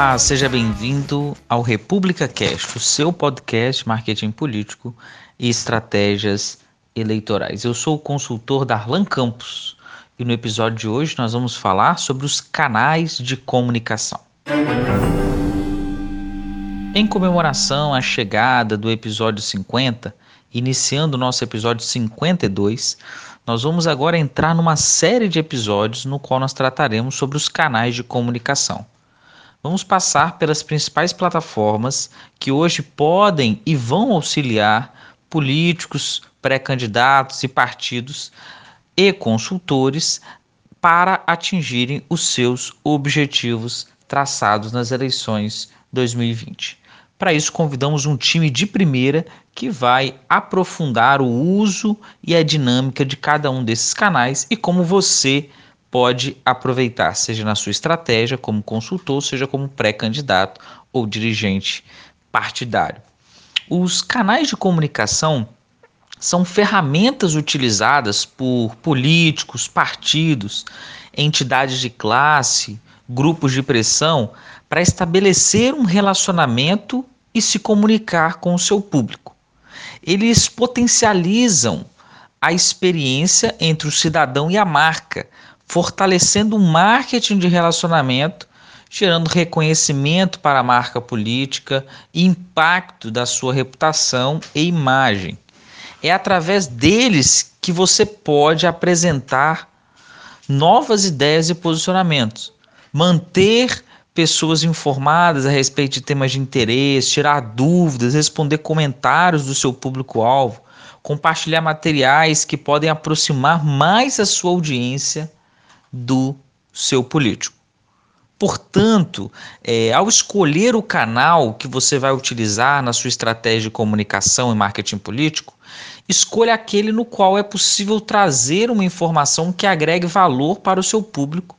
Olá, seja bem-vindo ao República Cast, o seu podcast marketing político e estratégias eleitorais. Eu sou o consultor Darlan Campos e no episódio de hoje nós vamos falar sobre os canais de comunicação. Em comemoração à chegada do episódio 50, iniciando o nosso episódio 52, nós vamos agora entrar numa série de episódios no qual nós trataremos sobre os canais de comunicação. Vamos passar pelas principais plataformas que hoje podem e vão auxiliar políticos, pré-candidatos e partidos e consultores para atingirem os seus objetivos traçados nas eleições 2020. Para isso, convidamos um time de primeira que vai aprofundar o uso e a dinâmica de cada um desses canais e como você pode aproveitar, seja na sua estratégia como consultor, seja como pré-candidato ou dirigente partidário. Os canais de comunicação são ferramentas utilizadas por políticos, partidos, entidades de classe, grupos de pressão para estabelecer um relacionamento e se comunicar com o seu público. Eles potencializam a experiência entre o cidadão e a marca, fortalecendo o marketing de relacionamento, gerando reconhecimento para a marca política impacto da sua reputação e imagem. É através deles que você pode apresentar novas ideias e posicionamentos manter pessoas informadas a respeito de temas de interesse, tirar dúvidas, responder comentários do seu público-alvo, compartilhar materiais que podem aproximar mais a sua audiência do seu político. Portanto, é, ao escolher o canal que você vai utilizar na sua estratégia de comunicação e marketing político, escolha aquele no qual é possível trazer uma informação que agregue valor para o seu público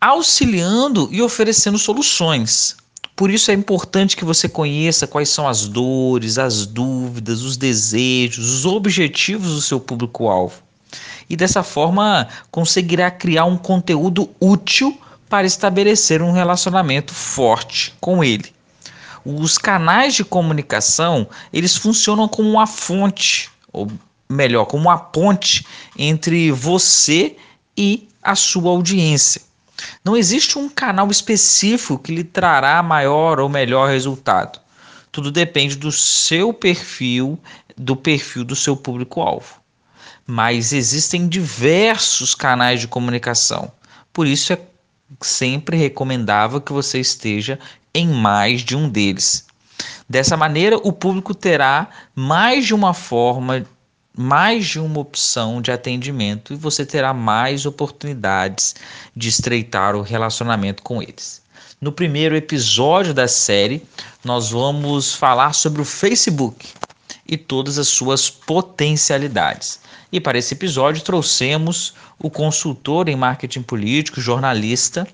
auxiliando e oferecendo soluções. Por isso é importante que você conheça quais são as dores, as dúvidas, os desejos, os objetivos do seu público-alvo. E dessa forma conseguirá criar um conteúdo útil para estabelecer um relacionamento forte com ele. Os canais de comunicação, eles funcionam como uma fonte, ou melhor, como uma ponte entre você e a sua audiência. Não existe um canal específico que lhe trará maior ou melhor resultado. Tudo depende do seu perfil, do perfil do seu público-alvo. Mas existem diversos canais de comunicação. Por isso é sempre recomendável que você esteja em mais de um deles. Dessa maneira, o público terá mais de uma forma mais de uma opção de atendimento e você terá mais oportunidades de estreitar o relacionamento com eles. No primeiro episódio da série, nós vamos falar sobre o Facebook e todas as suas potencialidades. E para esse episódio trouxemos o consultor em marketing político, jornalista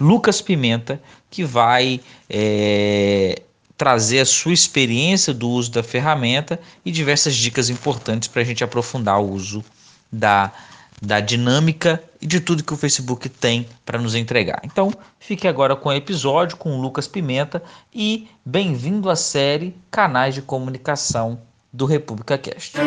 Lucas Pimenta, que vai é, trazer a sua experiência do uso da ferramenta e diversas dicas importantes para a gente aprofundar o uso da, da dinâmica e de tudo que o Facebook tem para nos entregar. Então, fique agora com o episódio com o Lucas Pimenta e bem-vindo à série Canais de Comunicação do República Cast.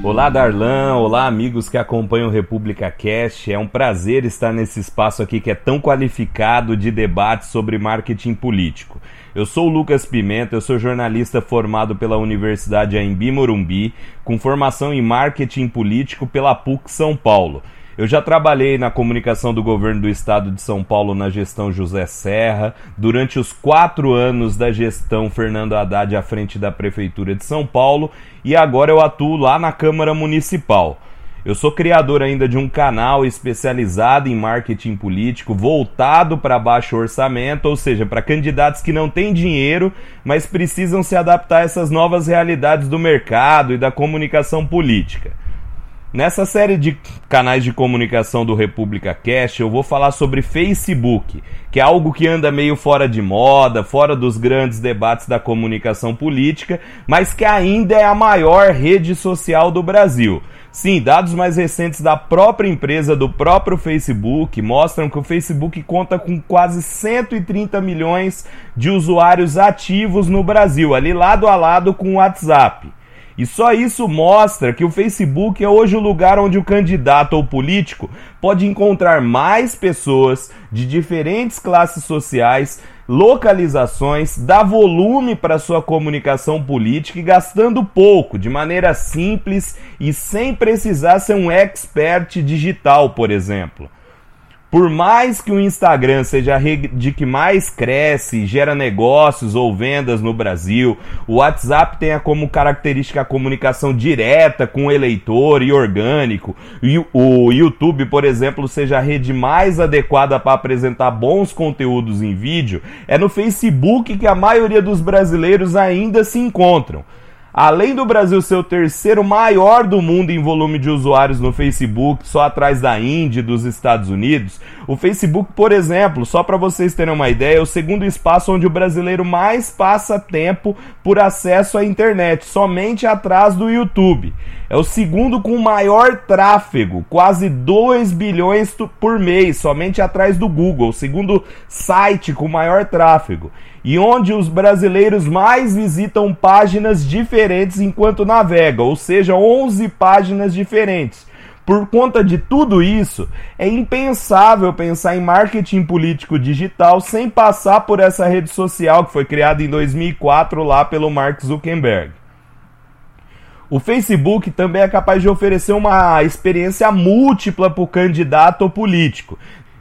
Olá Darlan, olá amigos que acompanham o República Cast. É um prazer estar nesse espaço aqui que é tão qualificado de debate sobre marketing político. Eu sou o Lucas Pimenta, eu sou jornalista formado pela Universidade Aembi Morumbi, com formação em marketing político pela PUC São Paulo. Eu já trabalhei na comunicação do governo do estado de São Paulo na gestão José Serra, durante os quatro anos da gestão Fernando Haddad à frente da Prefeitura de São Paulo e agora eu atuo lá na Câmara Municipal. Eu sou criador ainda de um canal especializado em marketing político, voltado para baixo orçamento, ou seja, para candidatos que não têm dinheiro, mas precisam se adaptar a essas novas realidades do mercado e da comunicação política. Nessa série de canais de comunicação do República Cast, eu vou falar sobre Facebook, que é algo que anda meio fora de moda, fora dos grandes debates da comunicação política, mas que ainda é a maior rede social do Brasil. Sim, dados mais recentes da própria empresa, do próprio Facebook, mostram que o Facebook conta com quase 130 milhões de usuários ativos no Brasil, ali lado a lado com o WhatsApp. E só isso mostra que o Facebook é hoje o lugar onde o candidato ou político pode encontrar mais pessoas de diferentes classes sociais, localizações, dar volume para sua comunicação política e gastando pouco, de maneira simples e sem precisar ser um expert digital, por exemplo. Por mais que o Instagram seja a rede que mais cresce, gera negócios ou vendas no Brasil, o WhatsApp tenha como característica a comunicação direta com o eleitor e orgânico, e o YouTube, por exemplo, seja a rede mais adequada para apresentar bons conteúdos em vídeo, é no Facebook que a maioria dos brasileiros ainda se encontram. Além do Brasil ser o terceiro maior do mundo em volume de usuários no Facebook, só atrás da Índia e dos Estados Unidos, o Facebook, por exemplo, só para vocês terem uma ideia, é o segundo espaço onde o brasileiro mais passa tempo por acesso à internet, somente atrás do YouTube. É o segundo com maior tráfego, quase 2 bilhões por mês, somente atrás do Google, o segundo site com maior tráfego e onde os brasileiros mais visitam páginas diferentes enquanto navegam, ou seja, 11 páginas diferentes. Por conta de tudo isso, é impensável pensar em marketing político digital sem passar por essa rede social que foi criada em 2004 lá pelo Mark Zuckerberg. O Facebook também é capaz de oferecer uma experiência múltipla para o candidato ou político,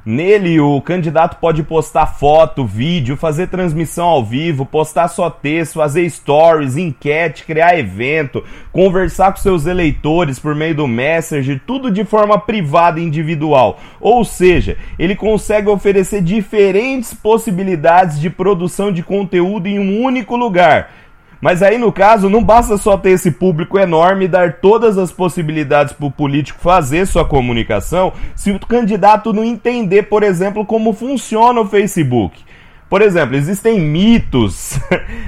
Nele, o candidato pode postar foto, vídeo, fazer transmissão ao vivo, postar só texto, fazer stories, enquete, criar evento, conversar com seus eleitores por meio do Messenger, tudo de forma privada e individual. Ou seja, ele consegue oferecer diferentes possibilidades de produção de conteúdo em um único lugar mas aí, no caso, não basta só ter esse público enorme e dar todas as possibilidades para o político fazer sua comunicação se o candidato não entender, por exemplo, como funciona o Facebook. Por exemplo, existem mitos,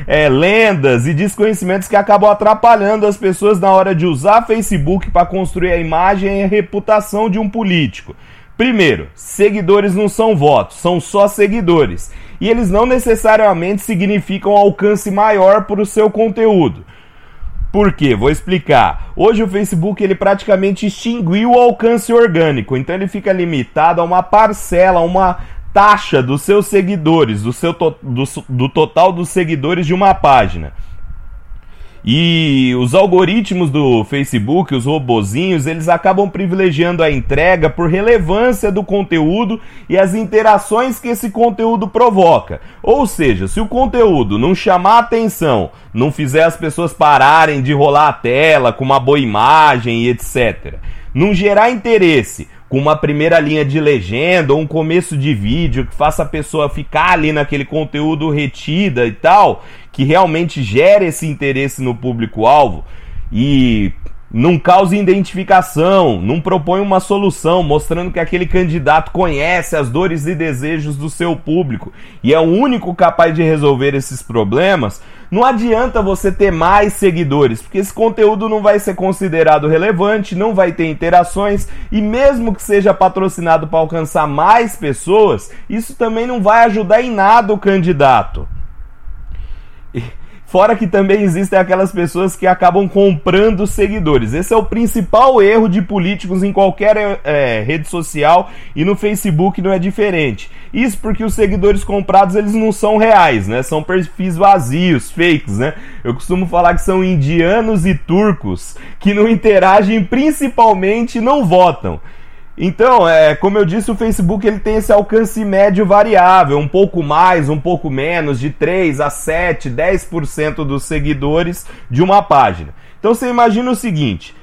é, lendas e desconhecimentos que acabam atrapalhando as pessoas na hora de usar Facebook para construir a imagem e a reputação de um político. Primeiro, seguidores não são votos, são só seguidores e eles não necessariamente significam alcance maior para o seu conteúdo. Por quê? Vou explicar. Hoje o Facebook ele praticamente extinguiu o alcance orgânico, então ele fica limitado a uma parcela, a uma taxa dos seus seguidores, do, seu to do, do total dos seguidores de uma página. E os algoritmos do Facebook, os robozinhos, eles acabam privilegiando a entrega por relevância do conteúdo e as interações que esse conteúdo provoca. Ou seja, se o conteúdo não chamar atenção, não fizer as pessoas pararem de rolar a tela com uma boa imagem e etc., não gerar interesse com uma primeira linha de legenda ou um começo de vídeo que faça a pessoa ficar ali naquele conteúdo retida e tal, que realmente gere esse interesse no público-alvo e não cause identificação, não propõe uma solução, mostrando que aquele candidato conhece as dores e desejos do seu público e é o único capaz de resolver esses problemas, não adianta você ter mais seguidores, porque esse conteúdo não vai ser considerado relevante, não vai ter interações e mesmo que seja patrocinado para alcançar mais pessoas, isso também não vai ajudar em nada o candidato. Fora que também existem aquelas pessoas que acabam comprando seguidores. Esse é o principal erro de políticos em qualquer é, rede social e no Facebook não é diferente. Isso porque os seguidores comprados eles não são reais, né? São perfis vazios, fakes, né? Eu costumo falar que são indianos e turcos que não interagem, principalmente não votam. Então, é, como eu disse, o Facebook ele tem esse alcance médio variável, um pouco mais, um pouco menos, de 3 a 7, 10% dos seguidores de uma página. Então você imagina o seguinte: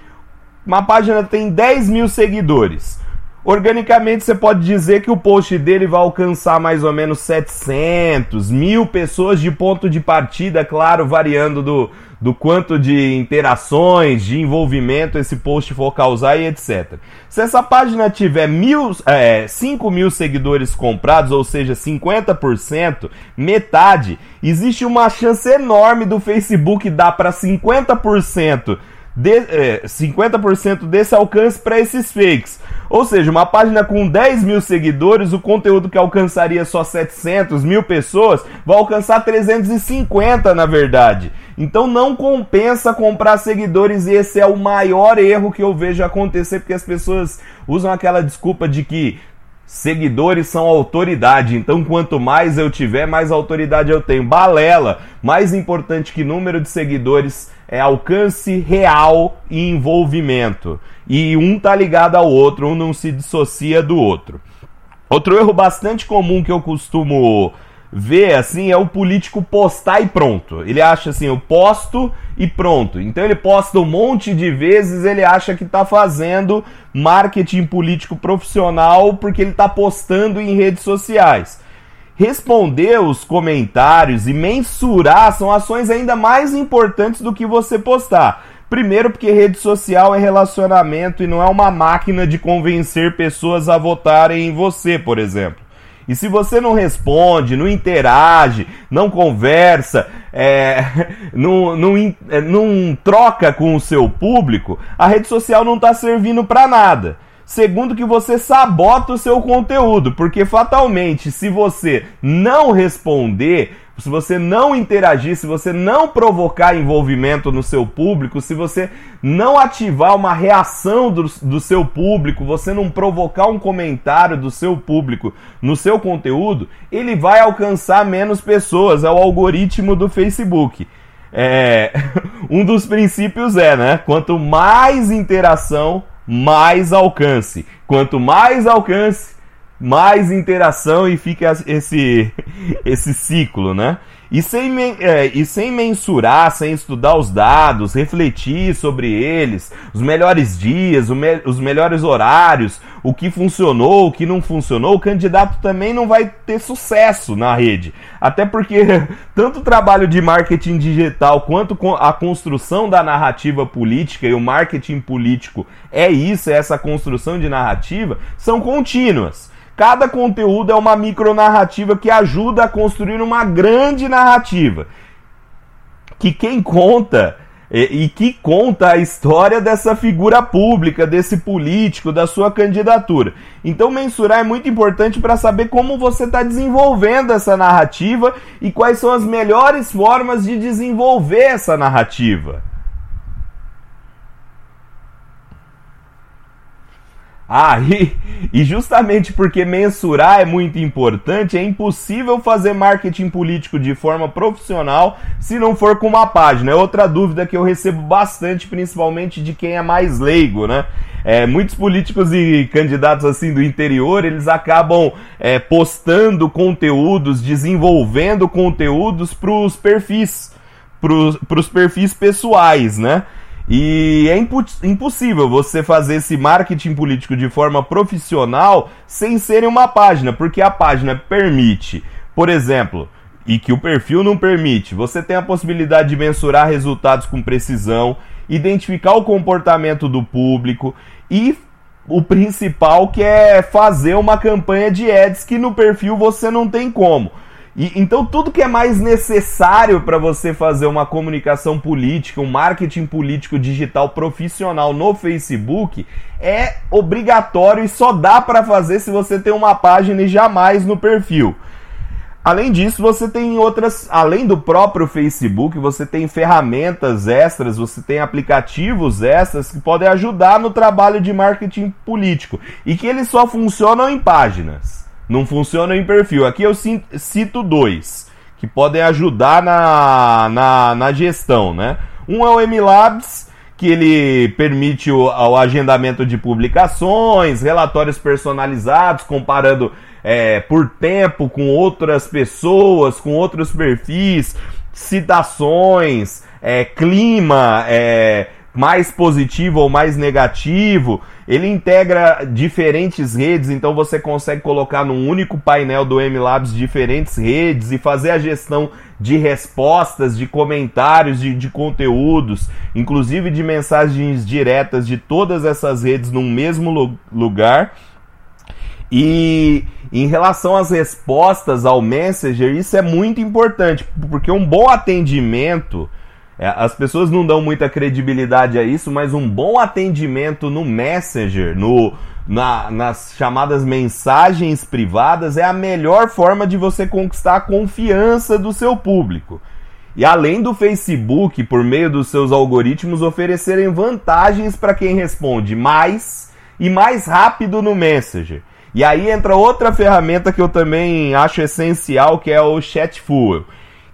uma página tem 10 mil seguidores. Organicamente você pode dizer que o post dele vai alcançar mais ou menos 700, mil pessoas de ponto de partida, claro, variando do, do quanto de interações, de envolvimento esse post for causar e etc. Se essa página tiver mil, é, 5 mil seguidores comprados, ou seja, 50%, metade, existe uma chance enorme do Facebook dar para 50% de, é, 50% desse alcance para esses fakes. Ou seja, uma página com 10 mil seguidores, o conteúdo que alcançaria só 700 mil pessoas vai alcançar 350 na verdade. Então não compensa comprar seguidores e esse é o maior erro que eu vejo acontecer porque as pessoas usam aquela desculpa de que Seguidores são autoridade, então quanto mais eu tiver, mais autoridade eu tenho. Balela! Mais importante que número de seguidores é alcance real e envolvimento. E um tá ligado ao outro, um não se dissocia do outro. Outro erro bastante comum que eu costumo vê assim é o político postar e pronto. Ele acha assim, eu posto e pronto. Então ele posta um monte de vezes, ele acha que está fazendo marketing político profissional porque ele está postando em redes sociais. Responder os comentários e mensurar são ações ainda mais importantes do que você postar. Primeiro, porque rede social é relacionamento e não é uma máquina de convencer pessoas a votarem em você, por exemplo. E se você não responde, não interage, não conversa, é, não, não, é, não troca com o seu público, a rede social não está servindo para nada. Segundo, que você sabota o seu conteúdo, porque fatalmente, se você não responder, se você não interagir, se você não provocar envolvimento no seu público, se você não ativar uma reação do, do seu público, você não provocar um comentário do seu público no seu conteúdo, ele vai alcançar menos pessoas. É o algoritmo do Facebook. É, um dos princípios é, né? Quanto mais interação, mais alcance. Quanto mais alcance, mais interação e fica esse, esse ciclo, né? E sem, é, e sem mensurar, sem estudar os dados, refletir sobre eles, os melhores dias, me, os melhores horários, o que funcionou, o que não funcionou, o candidato também não vai ter sucesso na rede. Até porque tanto o trabalho de marketing digital quanto a construção da narrativa política e o marketing político é isso, é essa construção de narrativa, são contínuas. Cada conteúdo é uma micronarrativa que ajuda a construir uma grande narrativa. Que quem conta e, que conta a história dessa figura pública, desse político, da sua candidatura. Então, mensurar é muito importante para saber como você está desenvolvendo essa narrativa e quais são as melhores formas de desenvolver essa narrativa. Ah, e, e, justamente porque mensurar é muito importante, é impossível fazer marketing político de forma profissional se não for com uma página. É outra dúvida que eu recebo bastante, principalmente de quem é mais leigo, né? É, muitos políticos e candidatos assim do interior, eles acabam é, postando conteúdos, desenvolvendo conteúdos para os perfis, para os perfis pessoais, né? E é impossível você fazer esse marketing político de forma profissional sem ser em uma página, porque a página permite, por exemplo, e que o perfil não permite, você tem a possibilidade de mensurar resultados com precisão, identificar o comportamento do público e o principal que é fazer uma campanha de ads que no perfil você não tem como. E, então, tudo que é mais necessário para você fazer uma comunicação política, um marketing político digital profissional no Facebook é obrigatório e só dá para fazer se você tem uma página e jamais no perfil. Além disso, você tem outras, além do próprio Facebook, você tem ferramentas extras, você tem aplicativos extras que podem ajudar no trabalho de marketing político e que eles só funcionam em páginas não funciona em perfil. Aqui eu cito dois que podem ajudar na, na, na gestão, né? Um é o MLabs, que ele permite o, o agendamento de publicações, relatórios personalizados, comparando é, por tempo com outras pessoas, com outros perfis, citações, é, clima, é, mais positivo ou mais negativo. Ele integra diferentes redes, então você consegue colocar num único painel do MLabs diferentes redes e fazer a gestão de respostas, de comentários, de, de conteúdos, inclusive de mensagens diretas de todas essas redes num mesmo lugar. E em relação às respostas ao Messenger, isso é muito importante, porque um bom atendimento as pessoas não dão muita credibilidade a isso, mas um bom atendimento no Messenger, no, na, nas chamadas mensagens privadas, é a melhor forma de você conquistar a confiança do seu público. E além do Facebook, por meio dos seus algoritmos, oferecerem vantagens para quem responde mais e mais rápido no Messenger. E aí entra outra ferramenta que eu também acho essencial, que é o Chatfuel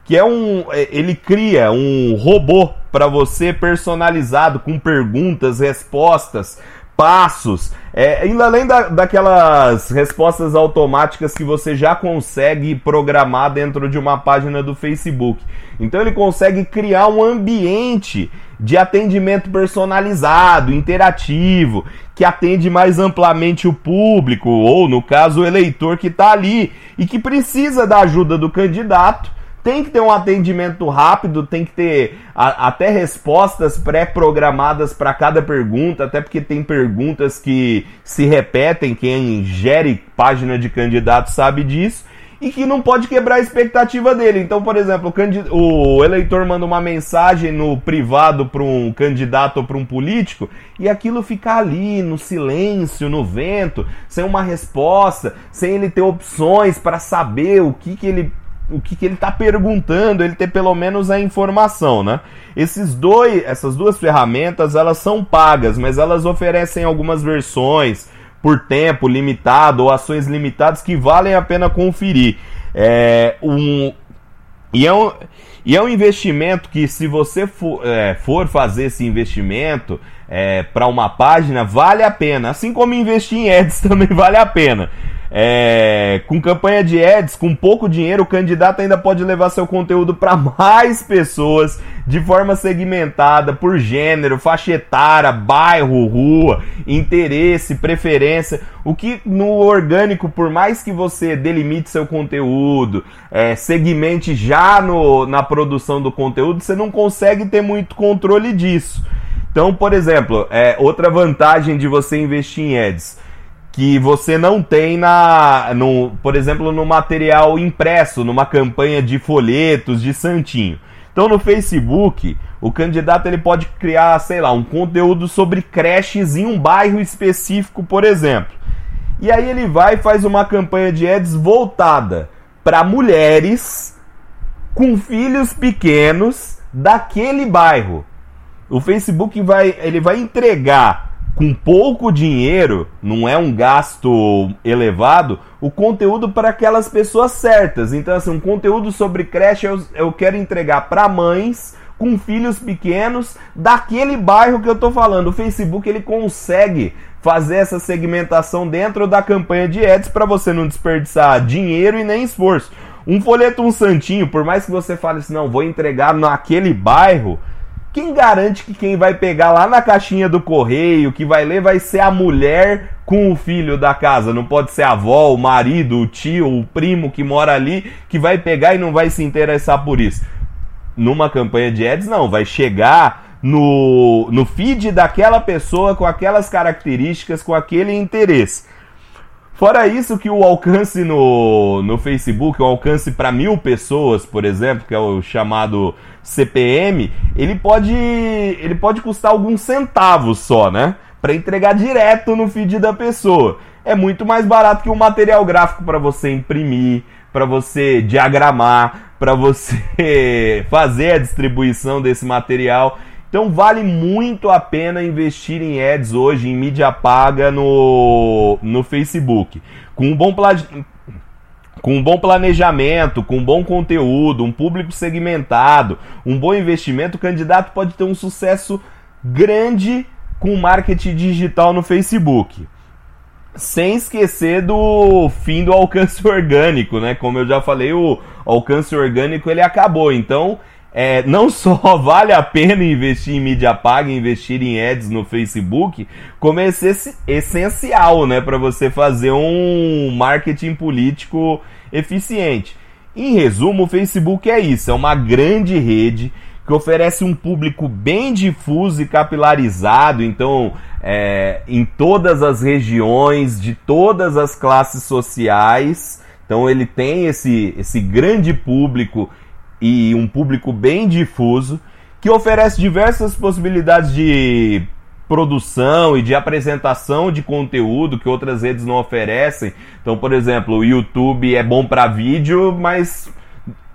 que é um. É, ele cria um robô para você personalizado com perguntas, respostas, passos, é, indo além da, daquelas respostas automáticas que você já consegue programar dentro de uma página do Facebook. Então ele consegue criar um ambiente de atendimento personalizado, interativo, que atende mais amplamente o público, ou no caso o eleitor que está ali e que precisa da ajuda do candidato tem que ter um atendimento rápido, tem que ter a, até respostas pré-programadas para cada pergunta, até porque tem perguntas que se repetem, quem gere página de candidato sabe disso, e que não pode quebrar a expectativa dele. Então, por exemplo, o, o eleitor manda uma mensagem no privado para um candidato ou para um político, e aquilo fica ali, no silêncio, no vento, sem uma resposta, sem ele ter opções para saber o que, que ele o que, que ele está perguntando, ele ter pelo menos a informação, né? Esses dois, essas duas ferramentas, elas são pagas, mas elas oferecem algumas versões por tempo limitado ou ações limitadas que valem a pena conferir. É um, e, é um, e é um investimento que, se você for, é, for fazer esse investimento é, para uma página, vale a pena. Assim como investir em ads também vale a pena. É, com campanha de ads, com pouco dinheiro, o candidato ainda pode levar seu conteúdo para mais pessoas de forma segmentada por gênero, faixa etária, bairro, rua, interesse, preferência. O que no orgânico, por mais que você delimite seu conteúdo, é, segmente já no, na produção do conteúdo, você não consegue ter muito controle disso. Então, por exemplo, é, outra vantagem de você investir em ads que você não tem na, no, por exemplo, no material impresso, numa campanha de folhetos, de santinho. Então no Facebook, o candidato ele pode criar, sei lá, um conteúdo sobre creches em um bairro específico, por exemplo. E aí ele vai e faz uma campanha de ads voltada para mulheres com filhos pequenos daquele bairro. O Facebook vai, ele vai entregar com pouco dinheiro, não é um gasto elevado, o conteúdo para aquelas pessoas certas. Então, assim, um conteúdo sobre creche eu, eu quero entregar para mães com filhos pequenos daquele bairro que eu estou falando. O Facebook ele consegue fazer essa segmentação dentro da campanha de ads para você não desperdiçar dinheiro e nem esforço. Um folheto, um santinho, por mais que você fale assim, não, vou entregar naquele bairro, quem garante que quem vai pegar lá na caixinha do correio, que vai ler, vai ser a mulher com o filho da casa? Não pode ser a avó, o marido, o tio, o primo que mora ali, que vai pegar e não vai se interessar por isso. Numa campanha de ads, não. Vai chegar no, no feed daquela pessoa com aquelas características, com aquele interesse. Fora isso, que o alcance no, no Facebook, o alcance para mil pessoas, por exemplo, que é o chamado CPM, ele pode, ele pode custar alguns centavos só, né? Para entregar direto no feed da pessoa. É muito mais barato que um material gráfico para você imprimir, para você diagramar, para você fazer a distribuição desse material. Então vale muito a pena investir em ads hoje, em mídia paga no, no Facebook. Com um bom com um bom planejamento, com um bom conteúdo, um público segmentado, um bom investimento, o candidato pode ter um sucesso grande com marketing digital no Facebook. Sem esquecer do fim do alcance orgânico, né? Como eu já falei, o alcance orgânico ele acabou. Então, é, não só vale a pena investir em mídia paga, investir em ads no Facebook, como é essencial né, para você fazer um marketing político eficiente. Em resumo, o Facebook é isso: é uma grande rede que oferece um público bem difuso e capilarizado, então é, em todas as regiões, de todas as classes sociais. Então ele tem esse, esse grande público e um público bem difuso que oferece diversas possibilidades de produção e de apresentação de conteúdo que outras redes não oferecem. Então, por exemplo, o YouTube é bom para vídeo, mas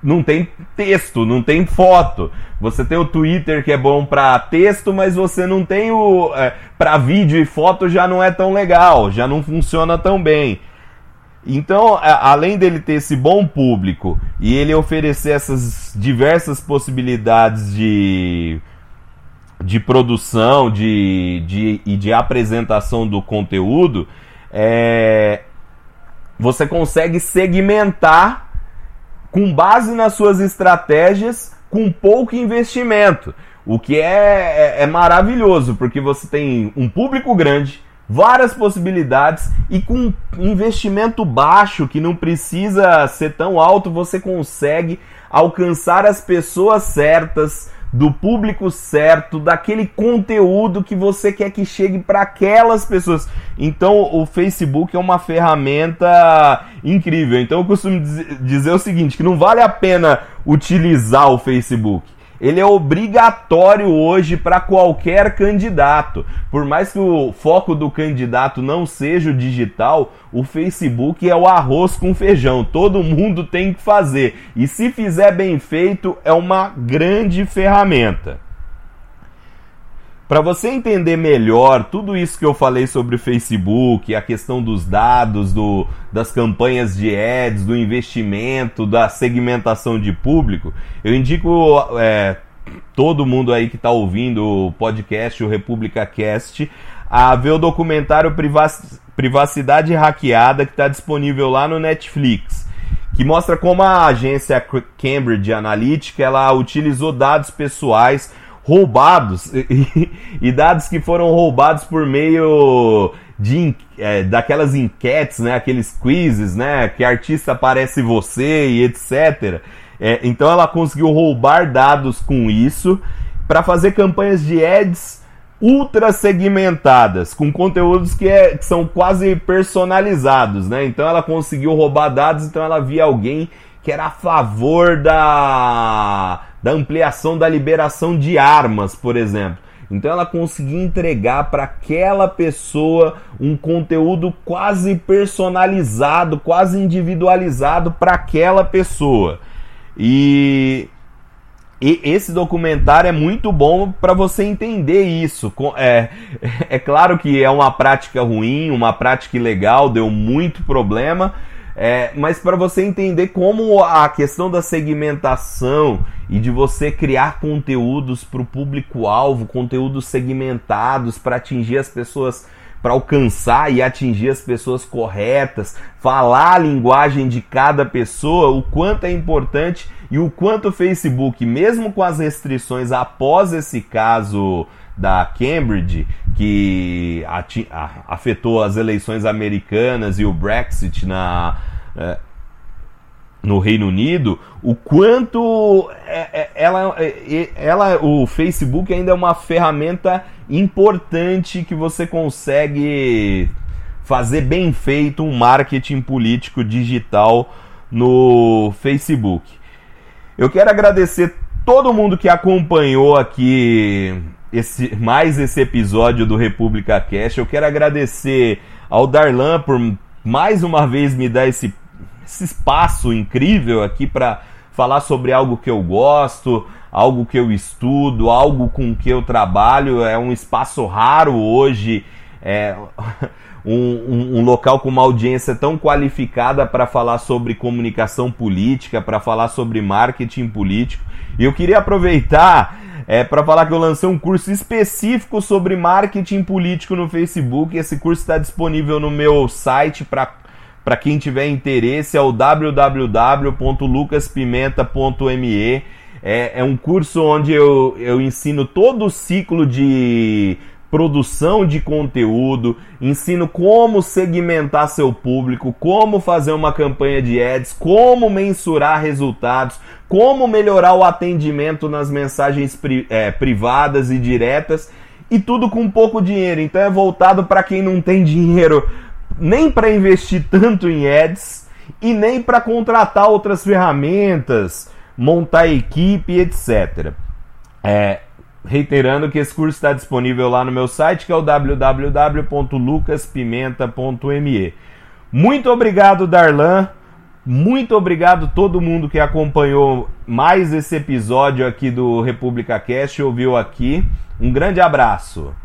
não tem texto, não tem foto. Você tem o Twitter que é bom para texto, mas você não tem o é, para vídeo e foto já não é tão legal, já não funciona tão bem. Então, além dele ter esse bom público e ele oferecer essas diversas possibilidades de, de produção de, de, e de apresentação do conteúdo, é, você consegue segmentar com base nas suas estratégias com pouco investimento. O que é, é, é maravilhoso, porque você tem um público grande, várias possibilidades e com investimento baixo, que não precisa ser tão alto, você consegue alcançar as pessoas certas, do público certo, daquele conteúdo que você quer que chegue para aquelas pessoas. Então, o Facebook é uma ferramenta incrível. Então, eu costumo dizer o seguinte, que não vale a pena utilizar o Facebook ele é obrigatório hoje para qualquer candidato. Por mais que o foco do candidato não seja o digital, o Facebook é o arroz com feijão. Todo mundo tem que fazer. E se fizer bem feito, é uma grande ferramenta. Para você entender melhor tudo isso que eu falei sobre o Facebook, a questão dos dados, do, das campanhas de ads, do investimento, da segmentação de público, eu indico é, todo mundo aí que está ouvindo o podcast, o República Cast, a ver o documentário Privacidade Hackeada que está disponível lá no Netflix que mostra como a agência Cambridge Analytica ela utilizou dados pessoais roubados e, e, dados que foram roubados por meio de é, daquelas enquetes, né, aqueles quizzes, né, que artista parece você e etc. É, então ela conseguiu roubar dados com isso para fazer campanhas de ads ultra segmentadas, com conteúdos que, é, que, são quase personalizados, né? Então ela conseguiu roubar dados, então ela via alguém que era a favor da da ampliação da liberação de armas, por exemplo. Então ela conseguia entregar para aquela pessoa um conteúdo quase personalizado, quase individualizado para aquela pessoa. E, e, esse documentário é muito bom para você entender isso. É, é claro que é uma prática ruim, uma prática ilegal, deu muito problema é, mas para você entender como a questão da segmentação e de você criar conteúdos para o público-alvo, conteúdos segmentados para atingir as pessoas, para alcançar e atingir as pessoas corretas, falar a linguagem de cada pessoa, o quanto é importante e o quanto o Facebook, mesmo com as restrições após esse caso da Cambridge, que afetou as eleições americanas e o Brexit na, é, no Reino Unido, o quanto é, é, ela, ela, o Facebook ainda é uma ferramenta importante que você consegue fazer bem feito um marketing político digital no Facebook. Eu quero agradecer todo mundo que acompanhou aqui esse, mais esse episódio do República Cash. Eu quero agradecer ao Darlan por mais uma vez me dar esse, esse espaço incrível aqui para falar sobre algo que eu gosto, algo que eu estudo, algo com que eu trabalho. É um espaço raro hoje. É, um, um, um, local com uma audiência tão qualificada para falar sobre comunicação política, para falar sobre marketing político. E eu queria aproveitar é, para falar que eu lancei um curso específico sobre marketing político no Facebook. Esse curso está disponível no meu site para para quem tiver interesse, é o www.lucaspimenta.me. É, é um curso onde eu, eu ensino todo o ciclo de produção de conteúdo, ensino como segmentar seu público, como fazer uma campanha de ads, como mensurar resultados, como melhorar o atendimento nas mensagens pri é, privadas e diretas e tudo com pouco dinheiro. Então é voltado para quem não tem dinheiro nem para investir tanto em ads e nem para contratar outras ferramentas, montar equipe, etc. É, reiterando que esse curso está disponível lá no meu site, que é o www.lucaspimenta.me. Muito obrigado, Darlan. Muito obrigado todo mundo que acompanhou mais esse episódio aqui do República Cast, ouviu aqui. Um grande abraço.